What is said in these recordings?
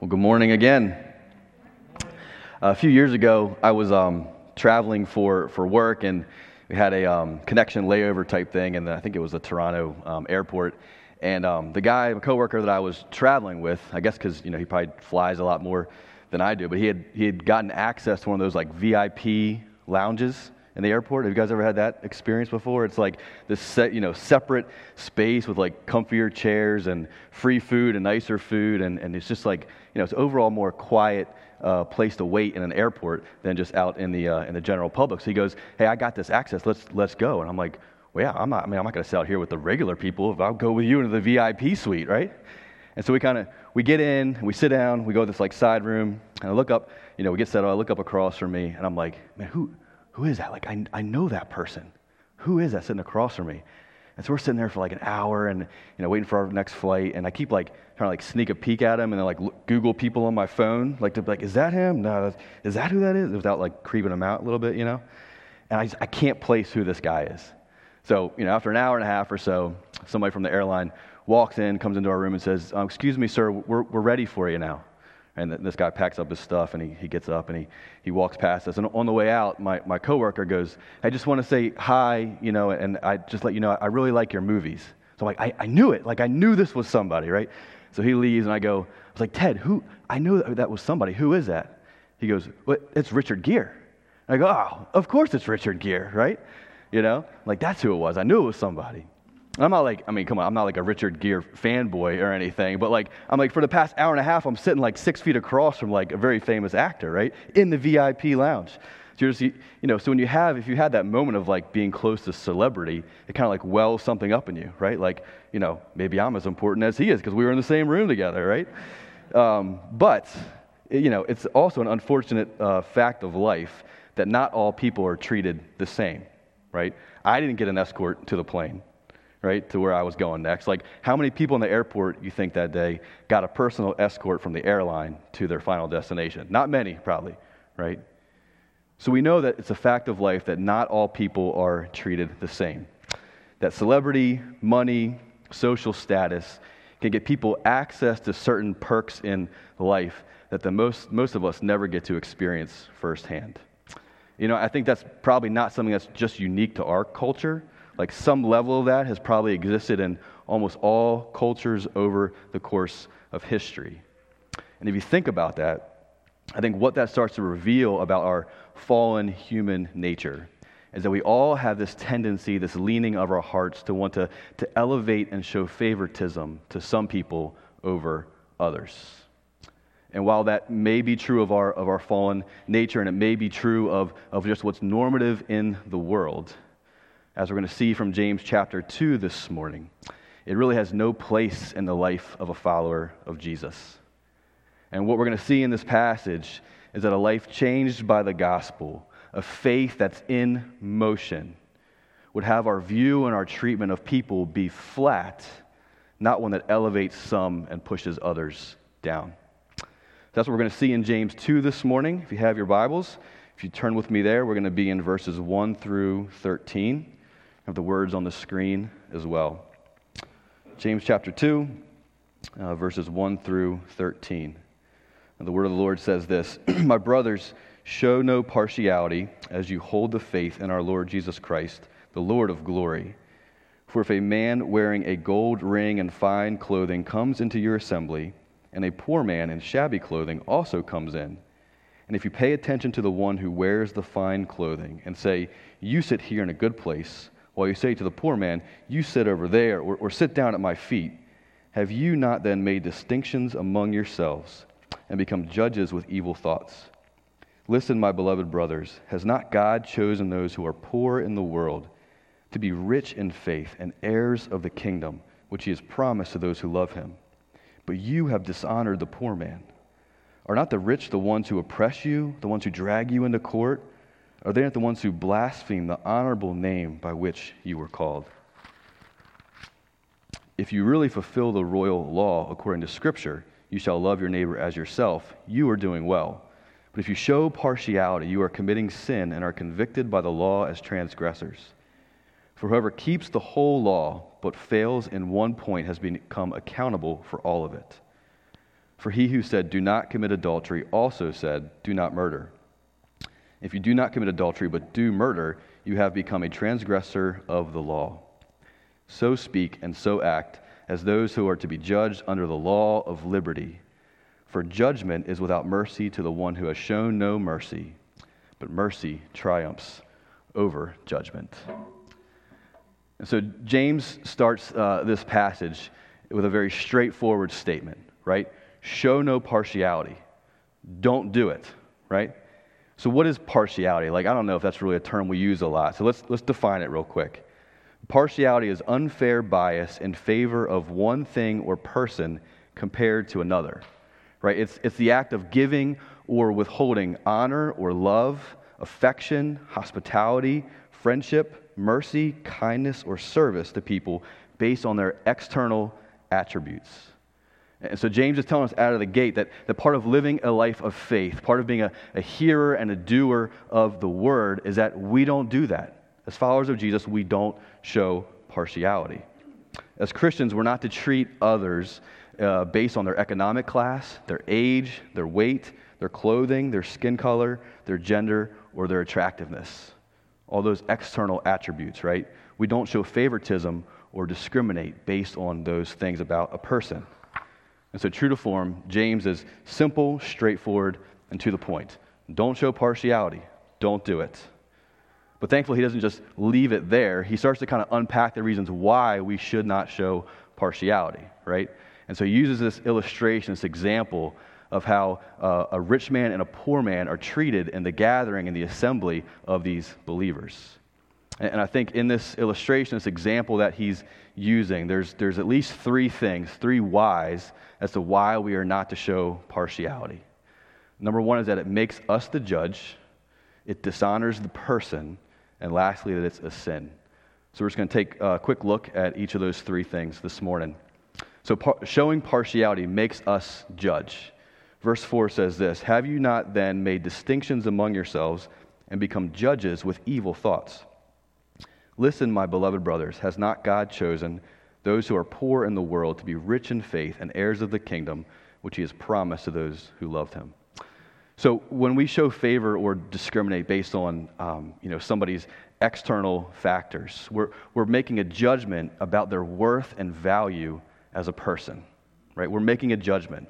Well, good morning again. A few years ago, I was um, traveling for, for work, and we had a um, connection layover type thing, and I think it was the Toronto um, airport. And um, the guy, a coworker that I was traveling with, I guess because you know he probably flies a lot more than I do, but he had he had gotten access to one of those like VIP lounges in the airport. Have you guys ever had that experience before? It's like this set, you know, separate space with like comfier chairs and free food and nicer food, and, and it's just like, you know, it's overall more quiet uh, place to wait in an airport than just out in the uh, in the general public. So he goes, "Hey, I got this access. Let's let's go." And I'm like, "Well, yeah, I'm not. I mean, I'm not going to sit out here with the regular people. If I'll go with you into the VIP suite, right?" And so we kind of we get in, we sit down, we go to this like side room, and I look up. You know, we get settled. I look up across from me, and I'm like, "Man, who?" Who is that? Like, I, I know that person. Who is that sitting across from me? And so we're sitting there for like an hour and, you know, waiting for our next flight. And I keep like trying to like sneak a peek at him and then like Google people on my phone, like to be like, is that him? No, is that who that is? Without like creeping him out a little bit, you know? And I, just, I can't place who this guy is. So, you know, after an hour and a half or so, somebody from the airline walks in, comes into our room and says, um, excuse me, sir, we're, we're ready for you now. And this guy packs up his stuff and he, he gets up and he, he walks past us. And on the way out, my, my coworker goes, I just want to say hi, you know, and I just let you know, I really like your movies. So I'm like, I, I knew it. Like, I knew this was somebody, right? So he leaves and I go, I was like, Ted, who? I knew that, was somebody. Who is that? He goes, well, it's Richard Gere. I go, oh, of course it's Richard Gere, right? You know, like that's who it was. I knew it was somebody. I'm not like, I mean, come on, I'm not like a Richard Gere fanboy or anything, but like, I'm like, for the past hour and a half, I'm sitting like six feet across from like a very famous actor, right? In the VIP lounge. So you're just, you know, so when you have, if you had that moment of like being close to celebrity, it kind of like wells something up in you, right? Like, you know, maybe I'm as important as he is because we were in the same room together, right? Um, but, you know, it's also an unfortunate uh, fact of life that not all people are treated the same, right? I didn't get an escort to the plane right, to where I was going next. Like, how many people in the airport you think that day got a personal escort from the airline to their final destination? Not many, probably, right? So we know that it's a fact of life that not all people are treated the same. That celebrity, money, social status can get people access to certain perks in life that the most, most of us never get to experience firsthand. You know, I think that's probably not something that's just unique to our culture like some level of that has probably existed in almost all cultures over the course of history. And if you think about that, I think what that starts to reveal about our fallen human nature is that we all have this tendency, this leaning of our hearts to want to, to elevate and show favoritism to some people over others. And while that may be true of our, of our fallen nature and it may be true of, of just what's normative in the world, as we're going to see from James chapter 2 this morning, it really has no place in the life of a follower of Jesus. And what we're going to see in this passage is that a life changed by the gospel, a faith that's in motion, would have our view and our treatment of people be flat, not one that elevates some and pushes others down. That's what we're going to see in James 2 this morning. If you have your Bibles, if you turn with me there, we're going to be in verses 1 through 13 have the words on the screen as well. James chapter 2, uh, verses 1 through 13. And the word of the Lord says this My brothers, show no partiality as you hold the faith in our Lord Jesus Christ, the Lord of glory. For if a man wearing a gold ring and fine clothing comes into your assembly, and a poor man in shabby clothing also comes in, and if you pay attention to the one who wears the fine clothing and say, You sit here in a good place, while you say to the poor man, You sit over there, or, or sit down at my feet, have you not then made distinctions among yourselves and become judges with evil thoughts? Listen, my beloved brothers, has not God chosen those who are poor in the world to be rich in faith and heirs of the kingdom which he has promised to those who love him? But you have dishonored the poor man. Are not the rich the ones who oppress you, the ones who drag you into court? Are they not the ones who blaspheme the honorable name by which you were called? If you really fulfill the royal law according to Scripture, you shall love your neighbor as yourself, you are doing well. But if you show partiality, you are committing sin and are convicted by the law as transgressors. For whoever keeps the whole law but fails in one point has become accountable for all of it. For he who said, Do not commit adultery, also said, Do not murder. If you do not commit adultery, but do murder, you have become a transgressor of the law. So speak and so act as those who are to be judged under the law of liberty. For judgment is without mercy to the one who has shown no mercy, but mercy triumphs over judgment. And so James starts uh, this passage with a very straightforward statement, right? show no partiality. Don't do it, right? So, what is partiality? Like, I don't know if that's really a term we use a lot. So, let's, let's define it real quick. Partiality is unfair bias in favor of one thing or person compared to another, right? It's, it's the act of giving or withholding honor or love, affection, hospitality, friendship, mercy, kindness, or service to people based on their external attributes. And so James is telling us out of the gate that, that part of living a life of faith, part of being a, a hearer and a doer of the word, is that we don't do that. As followers of Jesus, we don't show partiality. As Christians, we're not to treat others uh, based on their economic class, their age, their weight, their clothing, their skin color, their gender, or their attractiveness. All those external attributes, right? We don't show favoritism or discriminate based on those things about a person. And so, true to form, James is simple, straightforward, and to the point. Don't show partiality. Don't do it. But thankfully, he doesn't just leave it there. He starts to kind of unpack the reasons why we should not show partiality, right? And so he uses this illustration, this example of how uh, a rich man and a poor man are treated in the gathering and the assembly of these believers. And I think in this illustration, this example that he's using, there's, there's at least three things, three whys as to why we are not to show partiality. Number one is that it makes us the judge, it dishonors the person, and lastly, that it's a sin. So we're just going to take a quick look at each of those three things this morning. So par- showing partiality makes us judge. Verse 4 says this Have you not then made distinctions among yourselves and become judges with evil thoughts? Listen, my beloved brothers, has not God chosen those who are poor in the world to be rich in faith and heirs of the kingdom which he has promised to those who loved him? So when we show favor or discriminate based on um, you know, somebody's external factors, we're, we're making a judgment about their worth and value as a person, right? We're making a judgment.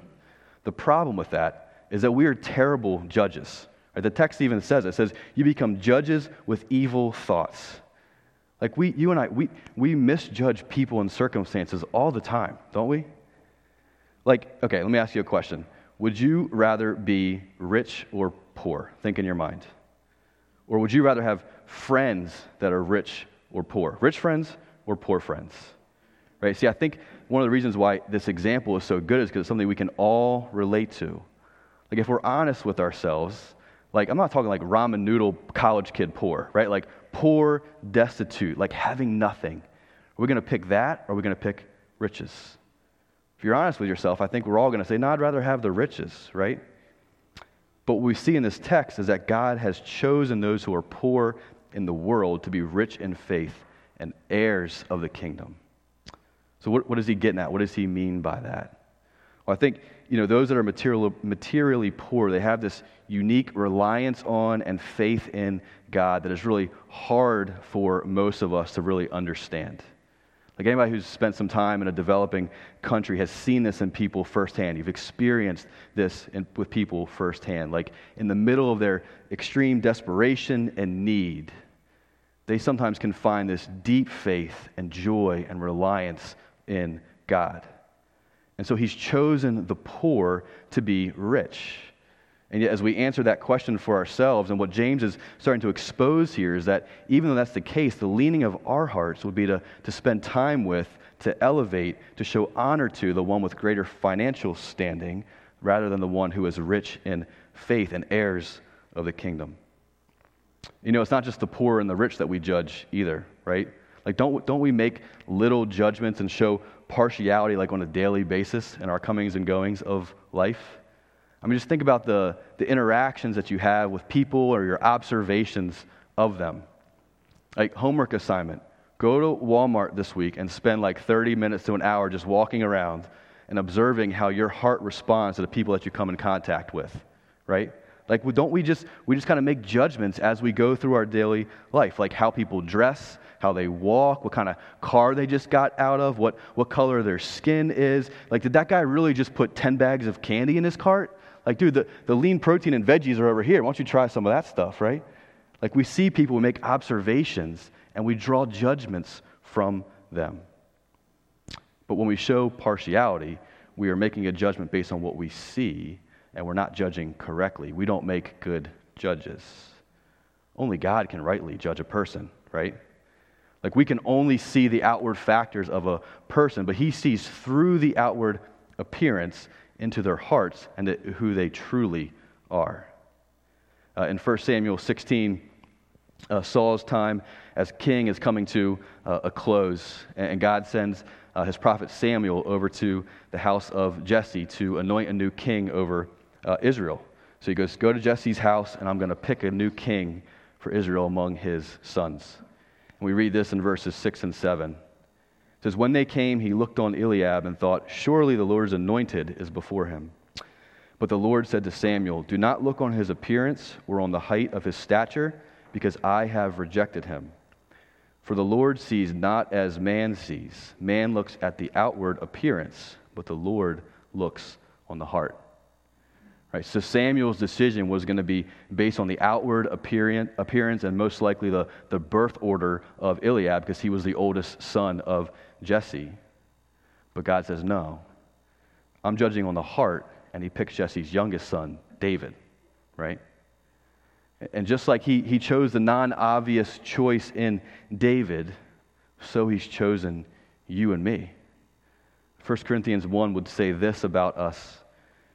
The problem with that is that we are terrible judges. Right? The text even says it says, You become judges with evil thoughts. Like we, you and I, we, we misjudge people and circumstances all the time, don't we? Like, okay, let me ask you a question. Would you rather be rich or poor? Think in your mind. Or would you rather have friends that are rich or poor? Rich friends or poor friends? Right? See, I think one of the reasons why this example is so good is because it's something we can all relate to. Like, if we're honest with ourselves, like, I'm not talking like ramen noodle college kid poor, right? Like, poor, destitute, like having nothing. Are we going to pick that or are we going to pick riches? If you're honest with yourself, I think we're all going to say, no, I'd rather have the riches, right? But what we see in this text is that God has chosen those who are poor in the world to be rich in faith and heirs of the kingdom. So, what, what is he getting at? What does he mean by that? Well, I think you know, those that are material, materially poor, they have this unique reliance on and faith in God that is really hard for most of us to really understand. Like anybody who's spent some time in a developing country has seen this in people firsthand. You've experienced this in, with people firsthand. Like in the middle of their extreme desperation and need, they sometimes can find this deep faith and joy and reliance in God. And so he's chosen the poor to be rich. And yet, as we answer that question for ourselves, and what James is starting to expose here is that even though that's the case, the leaning of our hearts would be to, to spend time with, to elevate, to show honor to the one with greater financial standing rather than the one who is rich in faith and heirs of the kingdom. You know, it's not just the poor and the rich that we judge either, right? Like, don't, don't we make little judgments and show partiality like on a daily basis in our comings and goings of life? I mean, just think about the, the interactions that you have with people or your observations of them. Like, homework assignment go to Walmart this week and spend like 30 minutes to an hour just walking around and observing how your heart responds to the people that you come in contact with, right? Like, don't we just, we just kind of make judgments as we go through our daily life, like how people dress, how they walk, what kind of car they just got out of, what, what color their skin is. Like, did that guy really just put 10 bags of candy in his cart? Like, dude, the, the lean protein and veggies are over here. Why don't you try some of that stuff, right? Like, we see people, we make observations, and we draw judgments from them. But when we show partiality, we are making a judgment based on what we see, and we're not judging correctly. We don't make good judges. Only God can rightly judge a person, right? Like we can only see the outward factors of a person, but He sees through the outward appearance into their hearts and who they truly are. Uh, in 1 Samuel 16, uh, Saul's time as king is coming to uh, a close, and God sends uh, his prophet Samuel over to the house of Jesse to anoint a new king over uh, Israel. So he goes, Go to Jesse's house, and I'm going to pick a new king for Israel among his sons. And we read this in verses 6 and 7. It says, When they came, he looked on Eliab and thought, Surely the Lord's anointed is before him. But the Lord said to Samuel, Do not look on his appearance or on the height of his stature, because I have rejected him. For the Lord sees not as man sees. Man looks at the outward appearance, but the Lord looks on the heart. Right, so Samuel's decision was going to be based on the outward appearance and most likely the, the birth order of Eliab because he was the oldest son of Jesse. But God says, no, I'm judging on the heart, and he picks Jesse's youngest son, David, right? And just like he, he chose the non obvious choice in David, so he's chosen you and me. 1 Corinthians 1 would say this about us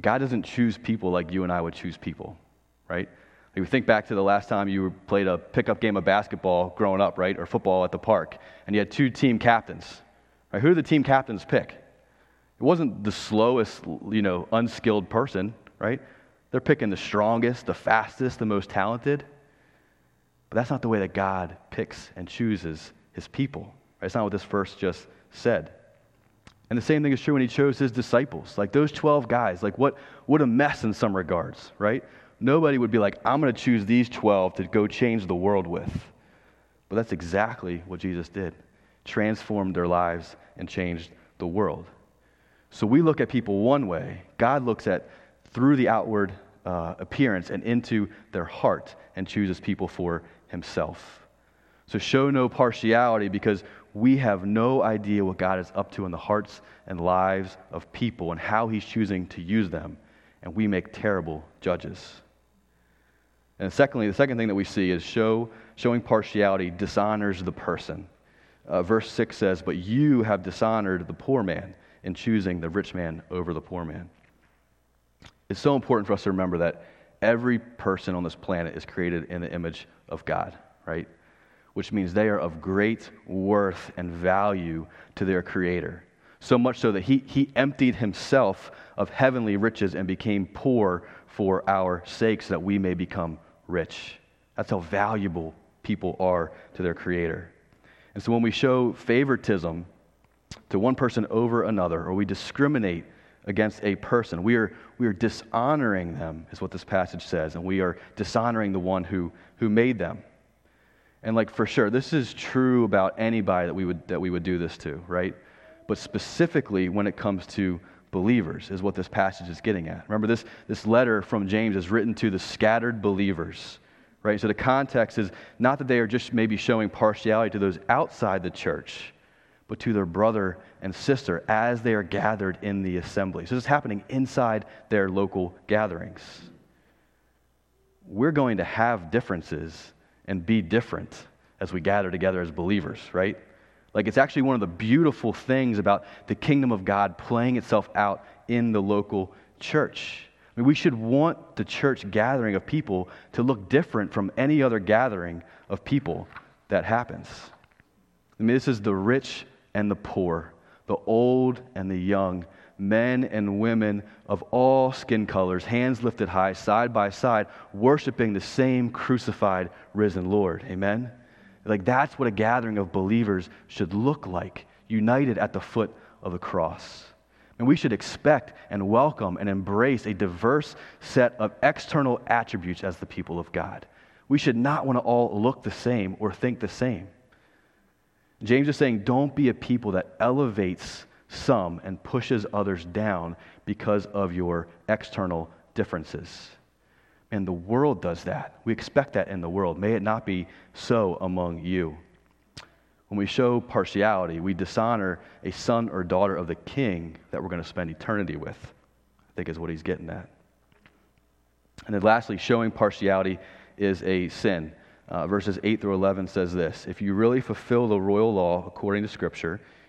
God doesn't choose people like you and I would choose people, right? Like we think back to the last time you played a pickup game of basketball growing up, right, or football at the park, and you had two team captains. Right? Who did the team captains pick? It wasn't the slowest, you know, unskilled person, right? They're picking the strongest, the fastest, the most talented. But that's not the way that God picks and chooses his people. Right? That's not what this verse just said. And the same thing is true when he chose his disciples. Like those 12 guys, like what, what a mess in some regards, right? Nobody would be like, I'm going to choose these 12 to go change the world with. But that's exactly what Jesus did transformed their lives and changed the world. So we look at people one way, God looks at through the outward uh, appearance and into their heart and chooses people for himself. So show no partiality because we have no idea what God is up to in the hearts and lives of people and how he's choosing to use them. And we make terrible judges. And secondly, the second thing that we see is show, showing partiality dishonors the person. Uh, verse 6 says, But you have dishonored the poor man in choosing the rich man over the poor man. It's so important for us to remember that every person on this planet is created in the image of God, right? Which means they are of great worth and value to their Creator. So much so that he, he emptied himself of heavenly riches and became poor for our sakes that we may become rich. That's how valuable people are to their Creator. And so when we show favoritism to one person over another, or we discriminate against a person. We are, we are dishonoring them, is what this passage says, and we are dishonoring the one who, who made them. And, like, for sure, this is true about anybody that we, would, that we would do this to, right? But specifically when it comes to believers, is what this passage is getting at. Remember, this, this letter from James is written to the scattered believers, right? So the context is not that they are just maybe showing partiality to those outside the church, but to their brother and sister as they are gathered in the assembly. So this is happening inside their local gatherings. We're going to have differences and be different as we gather together as believers, right? Like, it's actually one of the beautiful things about the kingdom of God playing itself out in the local church. I mean, we should want the church gathering of people to look different from any other gathering of people that happens. I mean, this is the rich and the poor, the old and the young, men and women of all skin colors, hands lifted high, side by side, worshiping the same crucified, risen Lord. Amen? Like, that's what a gathering of believers should look like, united at the foot of the cross. And we should expect and welcome and embrace a diverse set of external attributes as the people of God. We should not want to all look the same or think the same. James is saying, don't be a people that elevates some and pushes others down because of your external differences. And the world does that. We expect that in the world. May it not be so among you. When we show partiality, we dishonor a son or daughter of the king that we're going to spend eternity with, I think is what he's getting at. And then lastly, showing partiality is a sin. Uh, verses 8 through 11 says this If you really fulfill the royal law according to Scripture,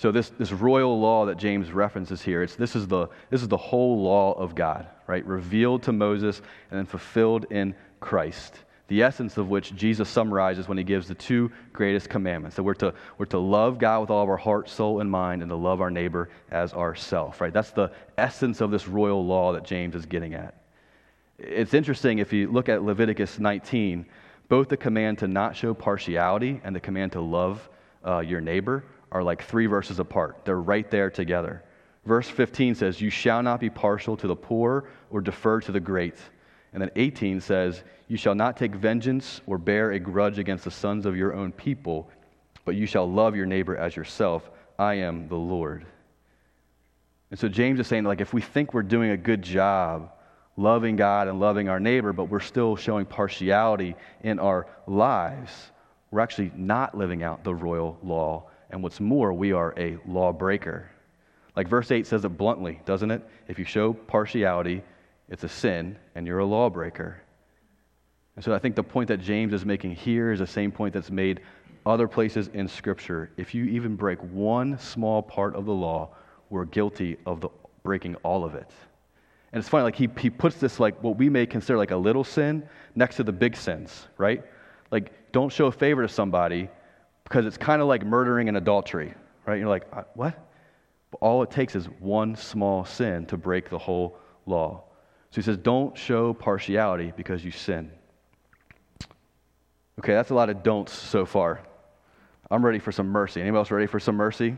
So this, this royal law that James references here, it's, this, is the, this is the whole law of God, right? Revealed to Moses and then fulfilled in Christ the essence of which Jesus summarizes when he gives the two greatest commandments that we're to, we're to love God with all of our heart, soul, and mind, and to love our neighbor as ourself, right? That's the essence of this royal law that James is getting at. It's interesting if you look at Leviticus 19, both the command to not show partiality and the command to love uh, your neighbor are like three verses apart. They're right there together. Verse 15 says, You shall not be partial to the poor or defer to the great. And then 18 says, You shall not take vengeance or bear a grudge against the sons of your own people, but you shall love your neighbor as yourself. I am the Lord. And so James is saying, like, if we think we're doing a good job loving God and loving our neighbor, but we're still showing partiality in our lives, we're actually not living out the royal law. And what's more, we are a lawbreaker. Like verse 8 says it bluntly, doesn't it? If you show partiality, it's a sin, and you're a lawbreaker. And so I think the point that James is making here is the same point that's made other places in Scripture. If you even break one small part of the law, we're guilty of the, breaking all of it. And it's funny, like he, he puts this like what we may consider like a little sin next to the big sins, right? Like, don't show favor to somebody because it's kind of like murdering and adultery, right? You're like, uh, what? But all it takes is one small sin to break the whole law. So he says, don't show partiality because you sin. Okay, that's a lot of don'ts so far. I'm ready for some mercy. Anybody else ready for some mercy?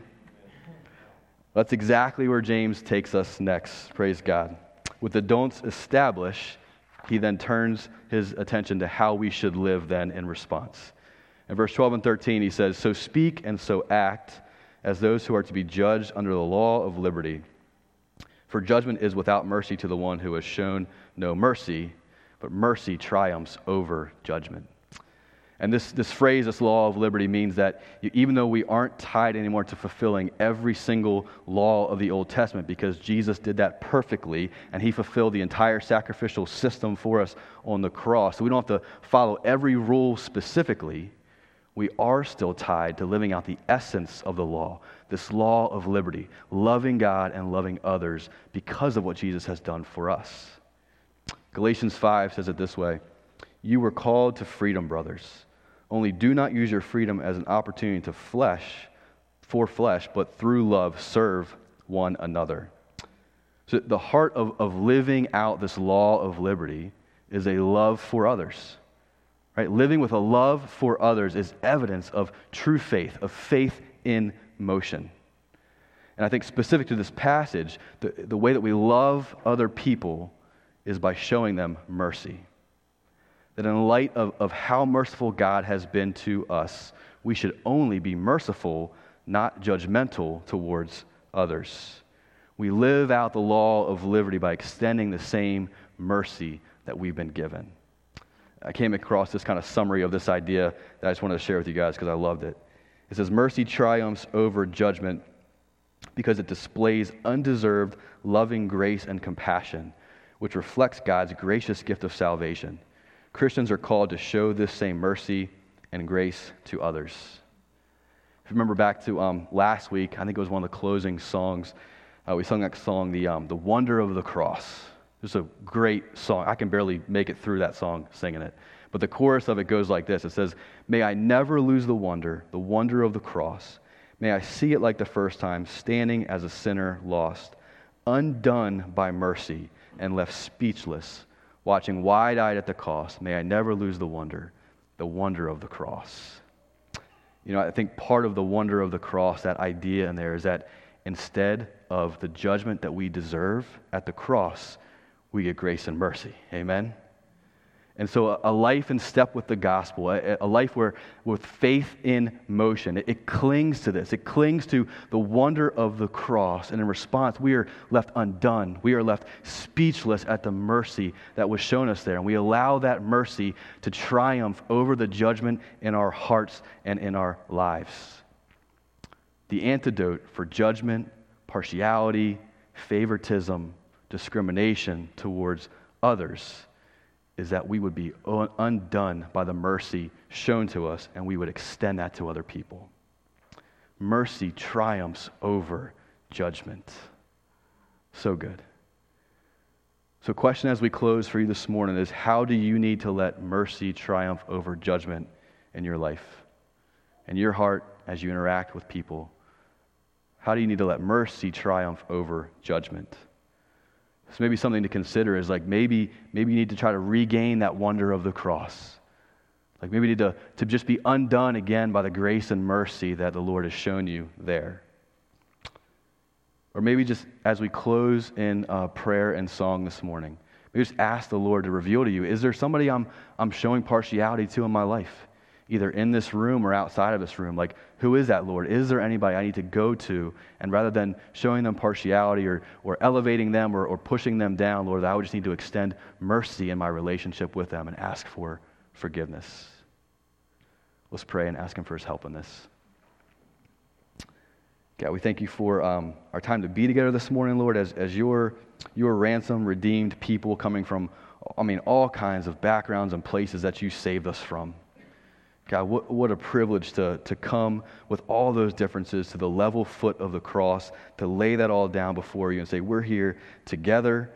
That's exactly where James takes us next. Praise God. With the don'ts established, he then turns his attention to how we should live then in response. In verse 12 and 13, he says, So speak and so act as those who are to be judged under the law of liberty. For judgment is without mercy to the one who has shown no mercy, but mercy triumphs over judgment. And this, this phrase, this law of liberty, means that even though we aren't tied anymore to fulfilling every single law of the Old Testament, because Jesus did that perfectly and he fulfilled the entire sacrificial system for us on the cross, so we don't have to follow every rule specifically, we are still tied to living out the essence of the law, this law of liberty, loving God and loving others because of what Jesus has done for us. Galatians 5 says it this way You were called to freedom, brothers. Only do not use your freedom as an opportunity to flesh, for flesh, but through love serve one another. So the heart of, of living out this law of liberty is a love for others. Right? Living with a love for others is evidence of true faith, of faith in motion. And I think specific to this passage, the, the way that we love other people is by showing them mercy. That in light of, of how merciful God has been to us, we should only be merciful, not judgmental towards others. We live out the law of liberty by extending the same mercy that we've been given. I came across this kind of summary of this idea that I just wanted to share with you guys because I loved it. It says, Mercy triumphs over judgment because it displays undeserved loving grace and compassion, which reflects God's gracious gift of salvation. Christians are called to show this same mercy and grace to others. If you remember back to um, last week, I think it was one of the closing songs. Uh, we sung that song, the, um, the Wonder of the Cross. It's a great song. I can barely make it through that song singing it. But the chorus of it goes like this It says, May I never lose the wonder, the wonder of the cross. May I see it like the first time, standing as a sinner lost, undone by mercy and left speechless, watching wide eyed at the cost. May I never lose the wonder, the wonder of the cross. You know, I think part of the wonder of the cross, that idea in there, is that instead of the judgment that we deserve at the cross, we get grace and mercy. Amen? And so, a life in step with the gospel, a, life where, with faith in motion, it, clings to this. It clings to the wonder of the cross. And in response, we are left undone. We are left speechless at the mercy that was shown us there. And we allow that mercy to triumph over the judgment in our hearts and in our lives. The antidote for judgment, partiality, favoritism, discrimination towards others is that we would be undone by the mercy shown to us and we would extend that to other people. Mercy triumphs over judgment. So good. So, question as we close for you this morning is how do you need to let mercy triumph over judgment in your life, in your heart as you interact with people? How do you need to let mercy triumph over judgment? So maybe something to consider is like maybe, maybe you need to try to regain that wonder of the cross. Like maybe you need to, to just be undone again by the grace and mercy that the Lord has shown you there. Or maybe just as we close in uh, prayer and song this morning, maybe just ask the Lord to reveal to you is there somebody I'm, I'm showing partiality to in my life? Either in this room or outside of this room. Like, who is that, Lord? Is there anybody I need to go to? And rather than showing them partiality or, or elevating them or, or pushing them down, Lord, I would just need to extend mercy in my relationship with them and ask for forgiveness. Let's pray and ask Him for His help in this. God, we thank you for um, our time to be together this morning, Lord, as, as your, your ransom redeemed people coming from, I mean, all kinds of backgrounds and places that you saved us from. God, what, what a privilege to, to come with all those differences to the level foot of the cross, to lay that all down before you and say, We're here together,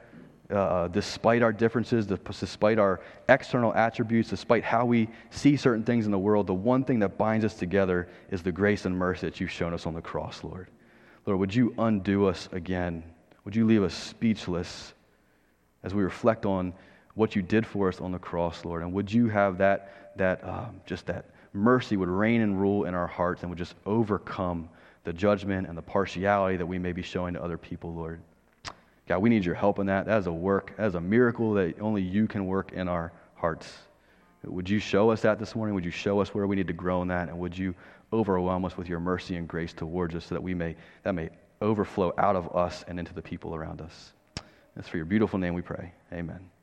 uh, despite our differences, despite our external attributes, despite how we see certain things in the world. The one thing that binds us together is the grace and mercy that you've shown us on the cross, Lord. Lord, would you undo us again? Would you leave us speechless as we reflect on what you did for us on the cross, Lord? And would you have that? that um, just that mercy would reign and rule in our hearts and would just overcome the judgment and the partiality that we may be showing to other people, Lord. God, we need your help in that. That is a work, that is a miracle that only you can work in our hearts. Would you show us that this morning? Would you show us where we need to grow in that? And would you overwhelm us with your mercy and grace towards us so that we may, that may overflow out of us and into the people around us? It's for your beautiful name we pray. Amen.